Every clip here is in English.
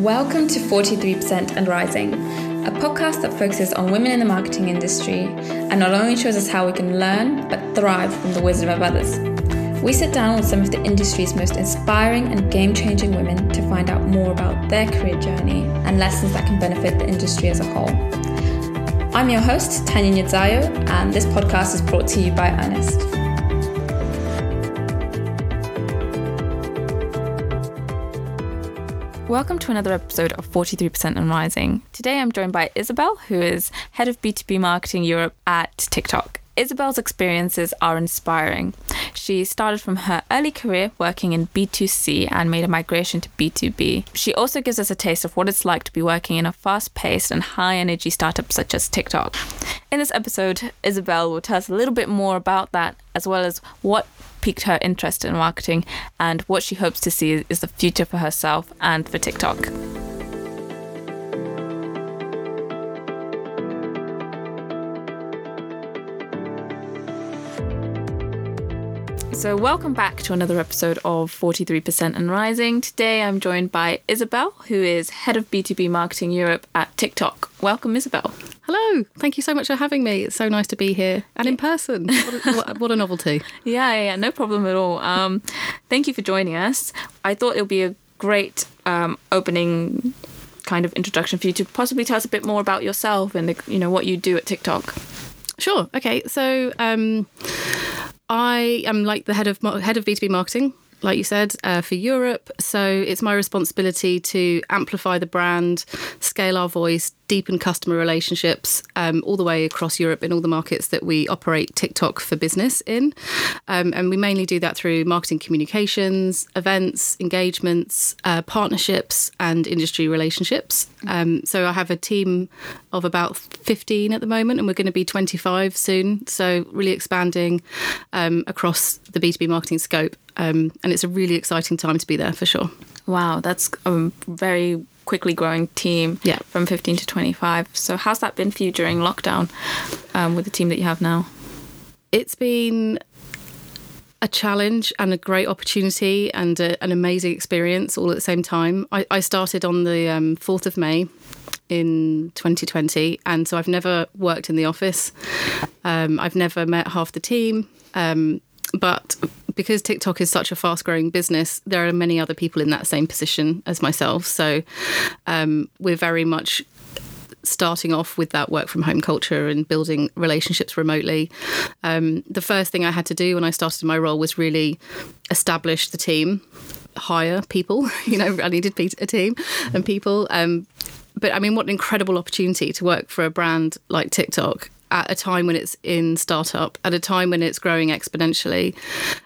Welcome to 43% and Rising, a podcast that focuses on women in the marketing industry and not only shows us how we can learn, but thrive from the wisdom of others. We sit down with some of the industry's most inspiring and game changing women to find out more about their career journey and lessons that can benefit the industry as a whole. I'm your host, Tanya Nyazayo, and this podcast is brought to you by Earnest. Welcome to another episode of 43% and Rising. Today I'm joined by Isabel, who is head of B2B marketing Europe at TikTok. Isabel's experiences are inspiring. She started from her early career working in B2C and made a migration to B2B. She also gives us a taste of what it's like to be working in a fast paced and high energy startup such as TikTok. In this episode, Isabel will tell us a little bit more about that, as well as what piqued her interest in marketing and what she hopes to see is the future for herself and for TikTok. So, welcome back to another episode of 43% and Rising. Today I'm joined by Isabel, who is head of B2B marketing Europe at TikTok. Welcome, Isabel. Hello. Thank you so much for having me. It's so nice to be here and in person. What a, what, what a novelty. Yeah, yeah, no problem at all. Um, thank you for joining us. I thought it would be a great um, opening kind of introduction for you to possibly tell us a bit more about yourself and the, you know what you do at TikTok. Sure. Okay. So um, I am like the head of head of B two B marketing like you said, uh, for Europe. So it's my responsibility to amplify the brand, scale our voice, deepen customer relationships um, all the way across Europe in all the markets that we operate TikTok for business in. Um, and we mainly do that through marketing communications, events, engagements, uh, partnerships, and industry relationships. Um, so I have a team of about 15 at the moment, and we're going to be 25 soon. So really expanding um, across the B2B marketing scope. Um, and it's a really exciting time to be there for sure. Wow, that's a very quickly growing team yeah. from 15 to 25. So, how's that been for you during lockdown um, with the team that you have now? It's been a challenge and a great opportunity and a, an amazing experience all at the same time. I, I started on the um, 4th of May in 2020, and so I've never worked in the office. Um, I've never met half the team. Um, but because TikTok is such a fast growing business, there are many other people in that same position as myself. So um, we're very much starting off with that work from home culture and building relationships remotely. Um, the first thing I had to do when I started my role was really establish the team, hire people. you know, I needed a team and people. Um, but I mean, what an incredible opportunity to work for a brand like TikTok at a time when it's in startup, at a time when it's growing exponentially,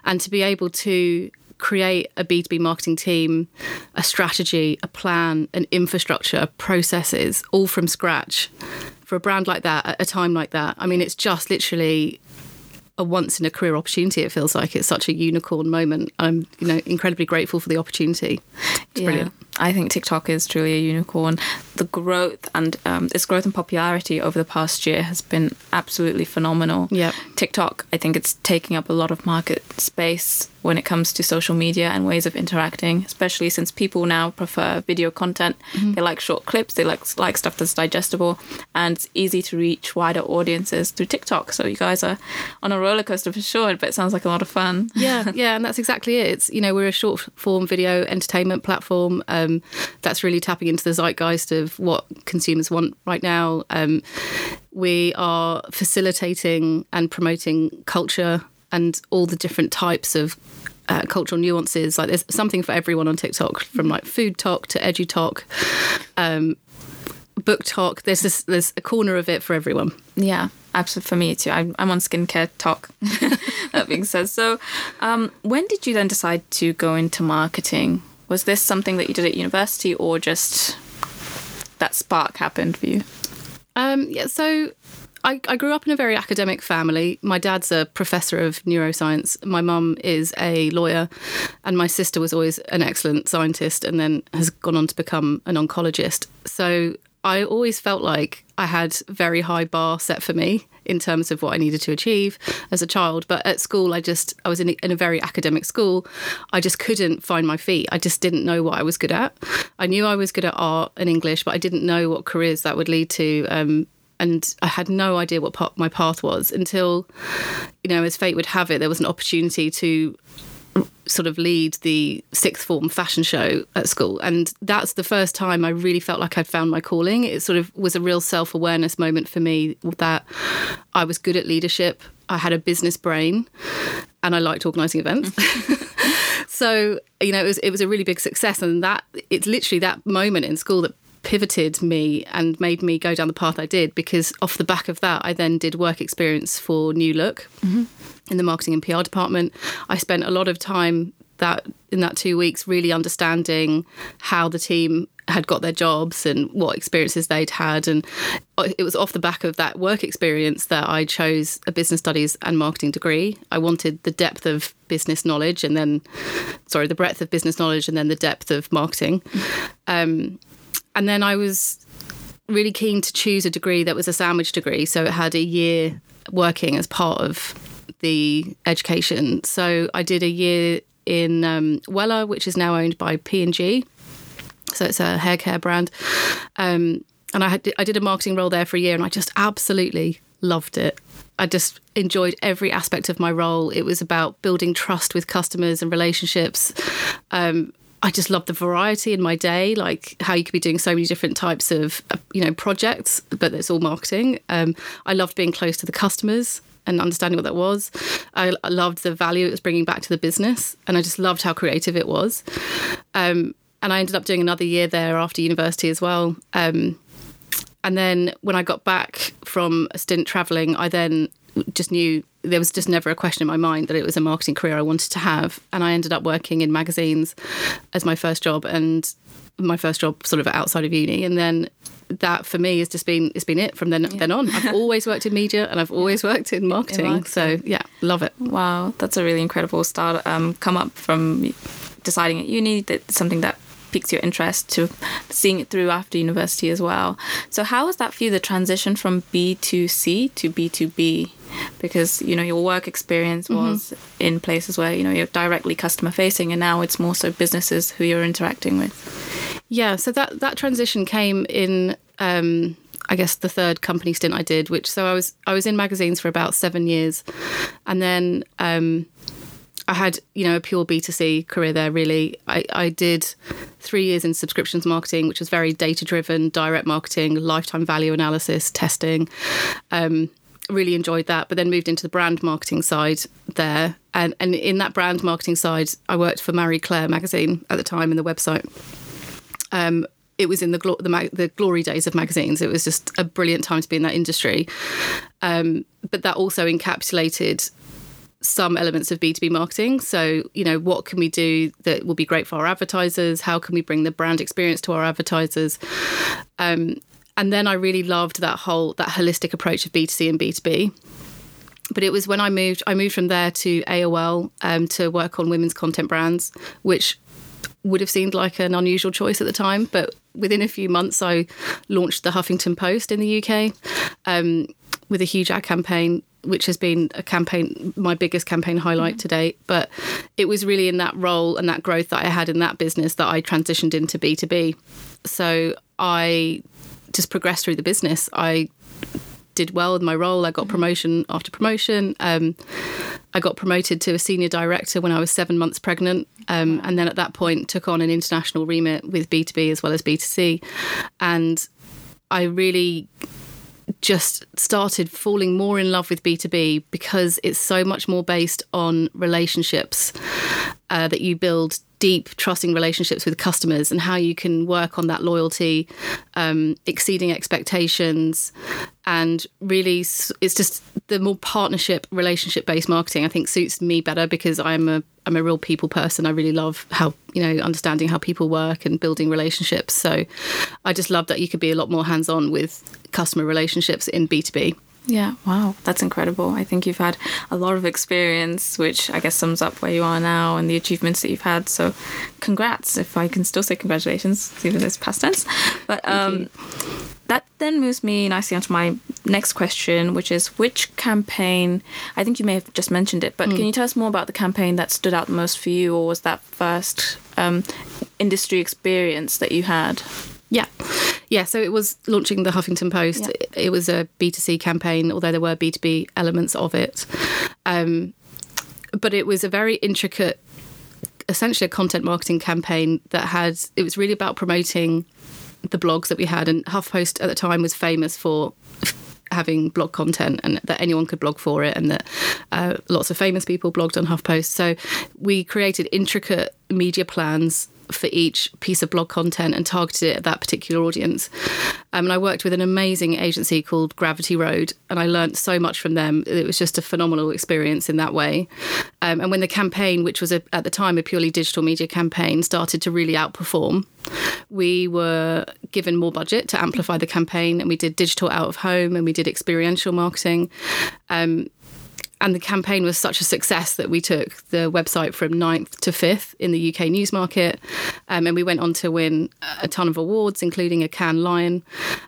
and to be able to create a B2B marketing team, a strategy, a plan, an infrastructure, processes, all from scratch for a brand like that at a time like that. I mean, it's just literally a once in a career opportunity. It feels like it's such a unicorn moment. I'm, you know, incredibly grateful for the opportunity. It's yeah. brilliant. I think TikTok is truly a unicorn. The growth and um, its growth and popularity over the past year has been absolutely phenomenal. Yeah, TikTok, I think it's taking up a lot of market space when it comes to social media and ways of interacting, especially since people now prefer video content. Mm-hmm. They like short clips, they like like stuff that's digestible, and it's easy to reach wider audiences through TikTok. So you guys are on a roller coaster for sure, but it sounds like a lot of fun. Yeah, yeah, and that's exactly it. It's you know we're a short form video entertainment platform um, that's really tapping into the zeitgeist of what consumers want right now. Um, we are facilitating and promoting culture and all the different types of uh, cultural nuances. Like there's something for everyone on TikTok, from like FoodTok to EduTok, um, BookTok. There's this, there's a corner of it for everyone. Yeah, absolutely. For me too. I'm, I'm on skincare talk. that being said, so um, when did you then decide to go into marketing? Was this something that you did at university, or just that spark happened for you? Um, yeah, so I, I, grew up in a very academic family. My dad's a professor of neuroscience. My mum is a lawyer, and my sister was always an excellent scientist and then has gone on to become an oncologist. So I always felt like I had very high bar set for me in terms of what I needed to achieve as a child. But at school, I just I was in a, in a very academic school. I just couldn't find my feet. I just didn't know what I was good at. I knew I was good at art and English, but I didn't know what careers that would lead to. Um, and I had no idea what my path was until, you know, as fate would have it, there was an opportunity to sort of lead the sixth form fashion show at school. And that's the first time I really felt like I'd found my calling. It sort of was a real self awareness moment for me that I was good at leadership, I had a business brain, and I liked organising events. so, you know, it was, it was a really big success. And that it's literally that moment in school that pivoted me and made me go down the path I did because off the back of that, I then did work experience for New Look. Mm-hmm in the marketing and PR department. I spent a lot of time that in that two weeks really understanding how the team had got their jobs and what experiences they'd had and it was off the back of that work experience that I chose a business studies and marketing degree. I wanted the depth of business knowledge and then sorry the breadth of business knowledge and then the depth of marketing. Um, and then I was really keen to choose a degree that was a sandwich degree so it had a year working as part of the education. So I did a year in um, Wella, which is now owned by P and G. So it's a hair care brand. Um, and I had I did a marketing role there for a year, and I just absolutely loved it. I just enjoyed every aspect of my role. It was about building trust with customers and relationships. Um, I just loved the variety in my day, like how you could be doing so many different types of, you know, projects, but it's all marketing. Um, I loved being close to the customers and understanding what that was. I, I, loved the value it was bringing back to the business, and I just loved how creative it was. Um, and I ended up doing another year there after university as well. Um, and then when I got back from a stint traveling, I then just knew there was just never a question in my mind that it was a marketing career I wanted to have. And I ended up working in magazines as my first job and my first job sort of outside of uni. And then that for me has just been it's been it from then yeah. then on. I've always worked in media and I've always worked in marketing. in marketing. So yeah, love it. Wow, that's a really incredible start. Um, come up from deciding at uni that something that piques your interest to seeing it through after university as well. So how was that for you, the transition from B2C to B2B? Because, you know, your work experience mm-hmm. was mm-hmm. in places where, you know, you're directly customer facing and now it's more so businesses who you're interacting with. Yeah, so that, that transition came in um, I guess the third company stint I did, which so I was I was in magazines for about seven years, and then um, I had, you know, a pure B2C career there, really. I, I did three years in subscriptions marketing, which was very data driven, direct marketing, lifetime value analysis, testing. Um, really enjoyed that, but then moved into the brand marketing side there. And, and in that brand marketing side, I worked for Marie Claire magazine at the time in the website. Um, it was in the, glo- the, mag- the, glory days of magazines. It was just a brilliant time to be in that industry. Um, but that also encapsulated some elements of B2B marketing. So, you know, what can we do that will be great for our advertisers? How can we bring the brand experience to our advertisers? Um, and then I really loved that whole that holistic approach of B2C and B2B. But it was when I moved, I moved from there to AOL um, to work on women's content brands, which would have seemed like an unusual choice at the time. But within a few months, I launched the Huffington Post in the UK um, with a huge ad campaign which has been a campaign, my biggest campaign highlight mm-hmm. to date. But it was really in that role and that growth that I had in that business that I transitioned into B2B. So I just progressed through the business. I did well in my role. I got mm-hmm. promotion after promotion. Um, I got promoted to a senior director when I was seven months pregnant. Um, and then at that point, took on an international remit with B2B as well as B2C. And I really just started falling more in love with B2B because it's so much more based on relationships uh, that you build deep trusting relationships with customers and how you can work on that loyalty um, exceeding expectations and really it's just the more partnership relationship based marketing i think suits me better because i'm a i'm a real people person i really love how you know understanding how people work and building relationships so i just love that you could be a lot more hands on with customer relationships in b2b yeah, wow, that's incredible. I think you've had a lot of experience, which I guess sums up where you are now and the achievements that you've had. So, congrats, if I can still say congratulations, even though it's past tense. But um, that then moves me nicely onto my next question, which is which campaign? I think you may have just mentioned it, but can you tell us more about the campaign that stood out the most for you, or was that first um, industry experience that you had? Yeah. Yeah, so it was launching the Huffington Post. Yeah. It, it was a B2C campaign, although there were B2B elements of it. Um, but it was a very intricate, essentially a content marketing campaign that had, it was really about promoting the blogs that we had. And HuffPost at the time was famous for having blog content and that anyone could blog for it and that uh, lots of famous people blogged on HuffPost. So we created intricate media plans for each piece of blog content and targeted it at that particular audience. Um, and I worked with an amazing agency called Gravity Road, and I learned so much from them. It was just a phenomenal experience in that way. Um, and when the campaign, which was a, at the time a purely digital media campaign, started to really outperform, we were given more budget to amplify the campaign, and we did digital out of home and we did experiential marketing. Um, and the campaign was such a success that we took the website from ninth to fifth in the UK news market. Um, and we went on to win a ton of awards, including a Cannes Lion.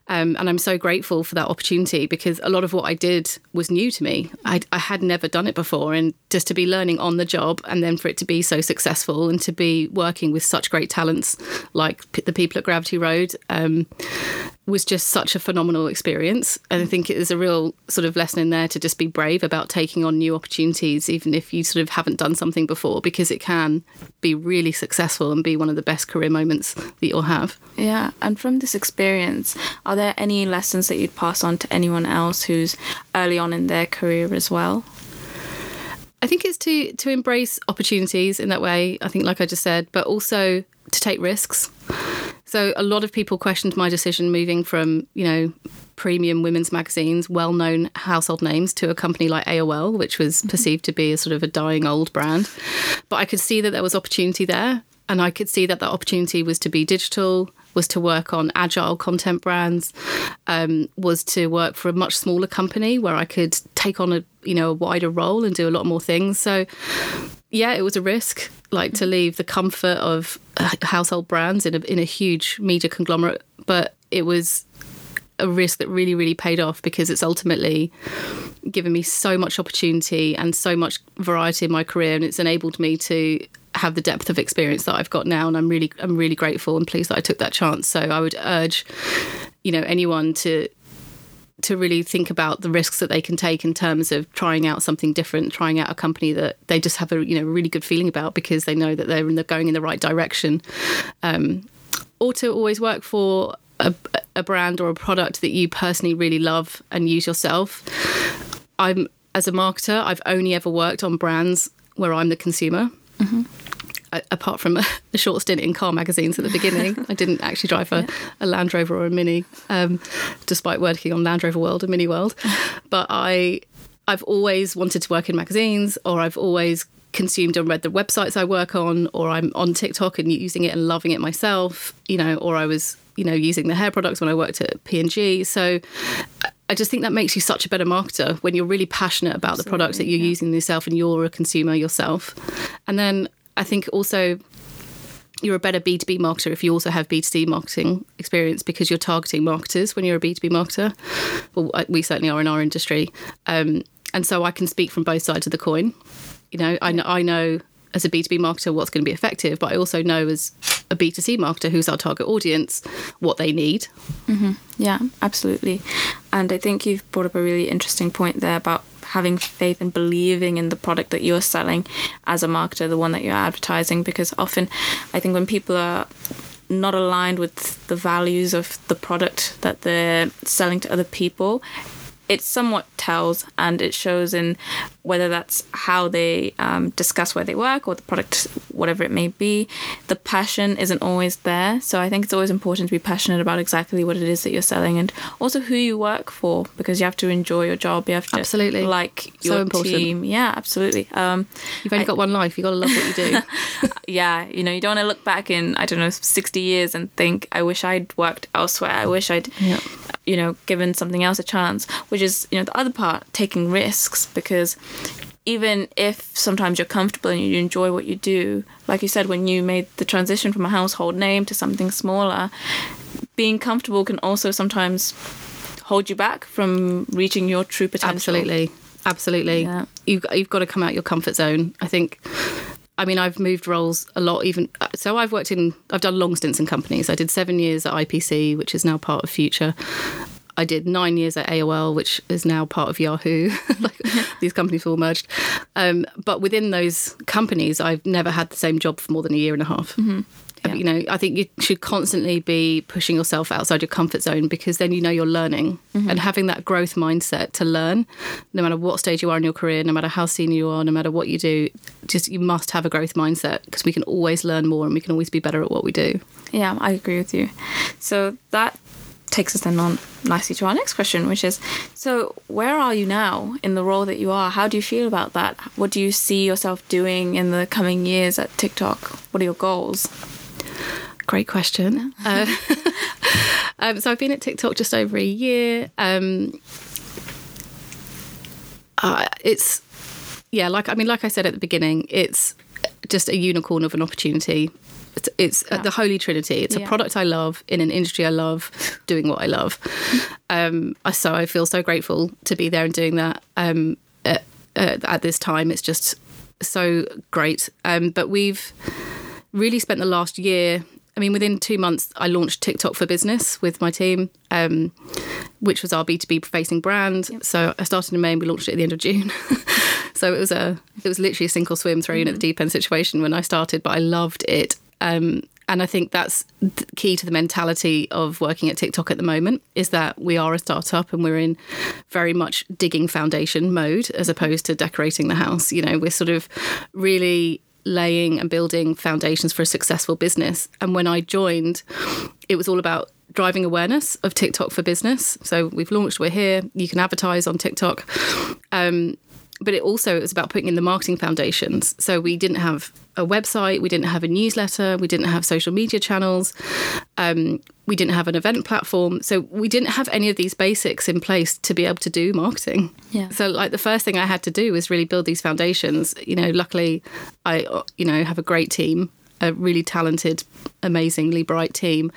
Um, and I'm so grateful for that opportunity because a lot of what I did was new to me. I, I had never done it before. And just to be learning on the job and then for it to be so successful and to be working with such great talents like p- the people at Gravity Road. Um, was just such a phenomenal experience. And I think it is a real sort of lesson in there to just be brave about taking on new opportunities, even if you sort of haven't done something before, because it can be really successful and be one of the best career moments that you'll have. Yeah, and from this experience, are there any lessons that you'd pass on to anyone else who's early on in their career as well? I think it's to to embrace opportunities in that way. I think, like I just said, but also to take risks. So a lot of people questioned my decision moving from you know premium women's magazines, well known household names, to a company like AOL, which was perceived to be a sort of a dying old brand. But I could see that there was opportunity there, and I could see that that opportunity was to be digital, was to work on agile content brands, um, was to work for a much smaller company where I could take on a you know a wider role and do a lot more things. So yeah, it was a risk, like to leave the comfort of household brands in a in a huge media conglomerate, but it was a risk that really really paid off because it's ultimately given me so much opportunity and so much variety in my career and it's enabled me to have the depth of experience that I've got now and I'm really I'm really grateful and pleased that I took that chance. So I would urge you know anyone to to really think about the risks that they can take in terms of trying out something different, trying out a company that they just have a you know really good feeling about because they know that they're in the, going in the right direction, um, or to always work for a, a brand or a product that you personally really love and use yourself. I'm as a marketer, I've only ever worked on brands where I'm the consumer. A- apart from a, a short stint in car magazines at the beginning, I didn't actually drive a, a Land Rover or a Mini, um, despite working on Land Rover World and Mini World. But I, I've always wanted to work in magazines, or I've always consumed and read the websites I work on, or I'm on TikTok and using it and loving it myself, you know, or I was, you know, using the hair products when I worked at P&G. So I just think that makes you such a better marketer when you're really passionate about the products that you're using yourself and you're a consumer yourself. And then I think also you're a better B2B marketer if you also have B2C marketing experience because you're targeting marketers when you're a B2B marketer. Well, we certainly are in our industry. Um, and so I can speak from both sides of the coin. You know, I know, I know as a B2B marketer what's going to be effective, but I also know as a B2C marketer who's our target audience what they need. Yeah, absolutely. And I think you've brought up a really interesting point there about having faith and believing in the product that you're selling as a marketer, the one that you're advertising, because often I think when people are not aligned with the values of the product that they're selling to other people, it somewhat tells and it shows in whether that's how they um, discuss where they work or the product, whatever it may be. The passion isn't always there. So I think it's always important to be passionate about exactly what it is that you're selling and also who you work for because you have to enjoy your job. You have to Absolutely. like So your important. team. Yeah, absolutely. Um, You've only got one life, you've got to love what you do. yeah, you know, you don't want to look back in, I don't know, 60 years and think, I wish I'd worked elsewhere. I wish I'd, Yeah. You know, given something else a chance, which is, you know, the other part, taking risks, because even if sometimes you're comfortable and you enjoy what you do, like you said, when you made the transition from a household name to something smaller, being comfortable can also sometimes hold you back from reaching your true potential. Absolutely, absolutely. Yeah. You've you've got to come out your comfort zone. I think. I mean, I've moved roles a lot. Even so, I've worked in. I've done long stints in companies. I did seven years at IPC, which is now part of Future. I did nine years at AOL, which is now part of Yahoo. like these companies all merged. Um, but within those companies, I've never had the same job for more than a year and a half. Yeah. You know, I think you should constantly be pushing yourself outside your comfort zone because then you know you're learning mm-hmm. and having that growth mindset to learn, no matter what stage you are in your career, no matter how senior you are, no matter what you do, just you must have a growth mindset because we can always learn more and we can always be better at what we do. Yeah, I agree with you. So that takes us then on nicely to our next question, which is so where are you now in the role that you are? How do you feel about that? What do you see yourself doing in the coming years at TikTok? What are your goals? Great question. Uh, um, so I've been at TikTok just over a year. Um, uh, it's yeah, like I mean, like I said at the beginning, it's just a unicorn of an opportunity. It's, it's Yeah. the holy trinity. It's Yeah. a product I love in an industry I love, doing what I love. Um, I- so I feel so grateful to be there and doing that um, at, at, at this time. It's just so great. Um, but we've really spent the last year. I mean, within two months, I launched TikTok for Business with my team, um, which was our B two B facing brand. So I started in May and we launched it at the end of June. so it was a it was literally a sink or swim, throw you in at the deep end situation when I started, but I loved it. Um, and I think that's th- key to the mentality of working at TikTok at the moment is that we are a startup and we're in very much digging foundation mode as opposed to decorating the house. You know, we're sort of really laying and building foundations for a successful business. And when I joined, it was all about driving awareness of TikTok for business. So we've launched, we're here, you can advertise on TikTok. Um, but it also it was about putting in the marketing foundations. So we didn't have a website, we didn't have a newsletter, we didn't have social media channels, um, we didn't have an event platform. So we didn't have any of these basics in place to be able to do marketing. Yeah. So like the first thing I had to do was really build these foundations. You know, luckily I you know have a great team a really talented, amazingly bright team.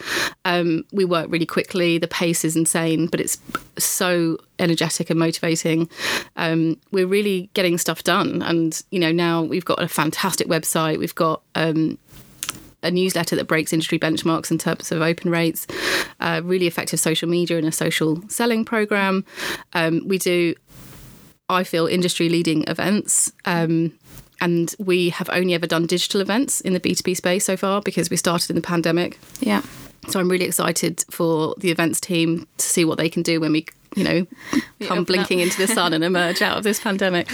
Um, we work really quickly. The pace is insane, but it's so energetic and motivating. Um, we're really getting stuff done, and you know now we've got a fantastic website. We've got um, a newsletter that breaks industry benchmarks in terms of open rates, uh, really effective social media and a social selling program. Um, we do, I feel, industry leading events. Um, and we have only ever done digital events in the B2B space so far because we started in the pandemic. Yeah. So I'm really excited for the events team to see what they can do when we, you know, come blinking into the sun and emerge out of this pandemic.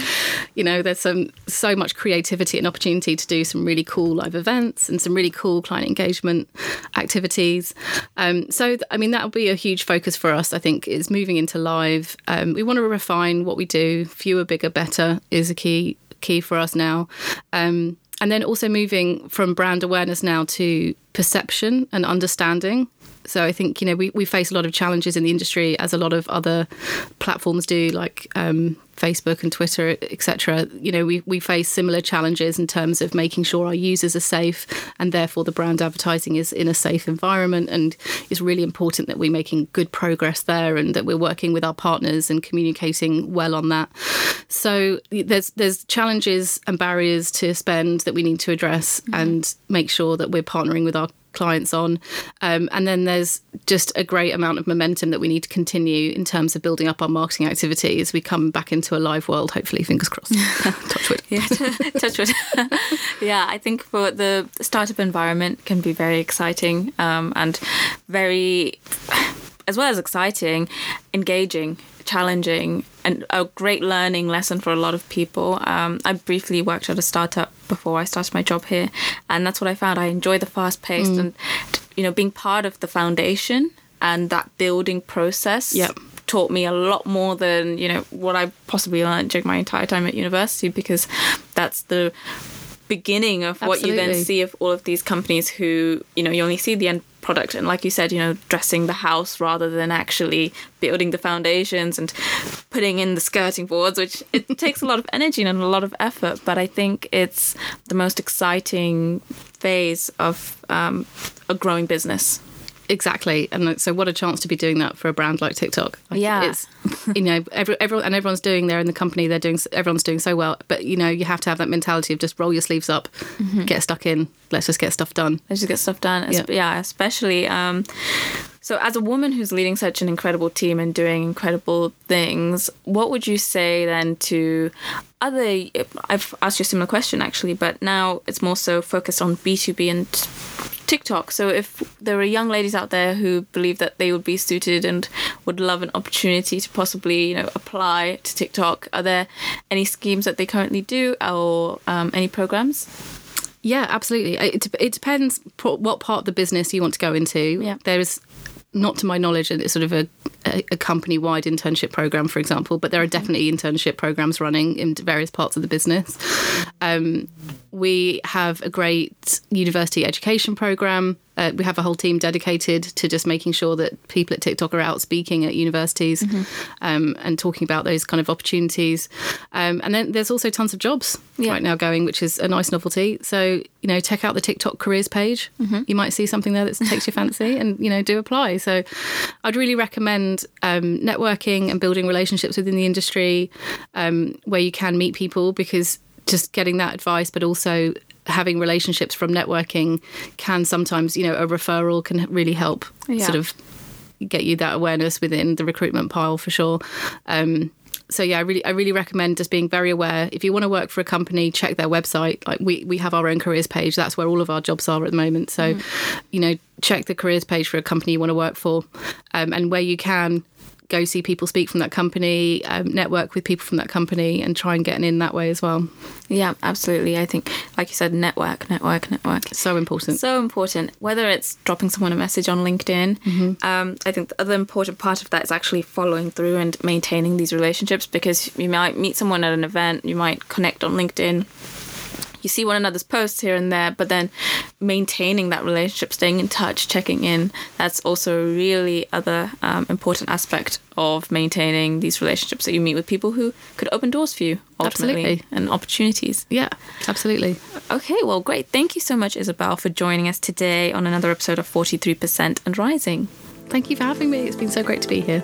You know, there's some so much creativity and opportunity to do some really cool live events and some really cool client engagement activities. Um, so, I mean, that'll be a huge focus for us. I think is moving into live. Um, we want to refine what we do. Fewer, bigger, better is a key key for us now. Um, and then also moving from brand awareness now to perception and understanding. So I think you know we, we face a lot of challenges in the industry as a lot of other platforms do, like um, Facebook and Twitter, etc. You know we we face similar challenges in terms of making sure our users are safe, and therefore the brand advertising is in a safe environment. And it's really important that we're making good progress there, and that we're working with our partners and communicating well on that. So there's there's challenges and barriers to spend that we need to address mm-hmm. and make sure that we're partnering with our clients on. Um, and then there's just a great amount of momentum that we need to continue in terms of building up our marketing activity as we come back into a live world, hopefully, fingers crossed. Touch wood. Yeah, touch wood. yeah, I think for the startup environment can be very exciting um, and very, as well as exciting, engaging, challenging, and a great learning lesson for a lot of people. Um, I briefly worked at a startup before I started my job here, and that's what I found. I enjoy the fast paced and you know being part of the foundation and that building process Yep. taught me a lot more than you know what I possibly learned during my entire time at university because that's the beginning of what you then see of all of these companies who you know you only see the end product and like you said you know dressing the house rather than actually building the foundations and putting in the skirting boards which it takes a lot of energy and a lot of effort. But i think it's the most exciting phase of um, a growing business Exactly, and so what a chance to be doing that for a brand like TikTok. Like, Yeah. it's you know every, everyone and everyone's doing there in the company. They're doing everyone's doing so well, but you know you have to have that mentality of just roll your sleeves up, get stuck in. Let's just get stuff done. Let's just get stuff done. Yeah. Yeah, especially. Um, so, as a woman who's leading such an incredible team and doing incredible things, what would you say then to other? I've asked you a similar question actually, but now it's more so focused on B2B and TikTok. So, if there are young ladies out there who believe that they would be suited and would love an opportunity to possibly, you know, apply to TikTok, are there any schemes that they currently do or um, any programs? Yeah, absolutely. It, it depends what part of the business you want to go into. Yeah. There is, not to my knowledge, and it's sort of a, a, a company wide internship program, for example, but there are definitely internship programs running in various parts of the business. Um, we have a great university education program. Uh, we have a whole team dedicated to just making sure that people at TikTok are out speaking at universities um, and talking about those kind of opportunities. Um, and then there's also tons of jobs Yeah. right now going, which is a nice novelty. So, you know, check out the TikTok careers page. You might see something there that takes your fancy and, you know, do apply. So I'd really recommend um, networking and building relationships within the industry um, where you can meet people because just getting that advice, but also having relationships from networking can sometimes, you know, a referral can really help Yeah. sort of get you that awareness within the recruitment pile for sure. Um, so yeah, I really, I really recommend just being very aware. If you want to work for a company, check their website. Like we, we have our own careers page. That's where all of our jobs are at the moment. So, you know, check the careers page for a company you want to work for, um, and where you can, go see people speak from that company, um, network with people from that company, and try and get an in that way as well. Yeah, absolutely. I think, like you said, network, network, network. So important. So important. Whether it's dropping someone a message on LinkedIn, um, I think the other important part of that is actually following through and maintaining these relationships because you might meet someone at an event, you might connect on LinkedIn. You see one another's posts here and there, but then maintaining that relationship, staying in touch, checking in, that's also a really other um, important aspect of maintaining these relationships that you meet with people who could open doors for you ultimately Absolutely. and opportunities. yeah, absolutely. Okay, well, great. Thank you so much, Isabel, for joining us today on another episode of 43% and Rising. Thank you for having me. It's been so great to be here.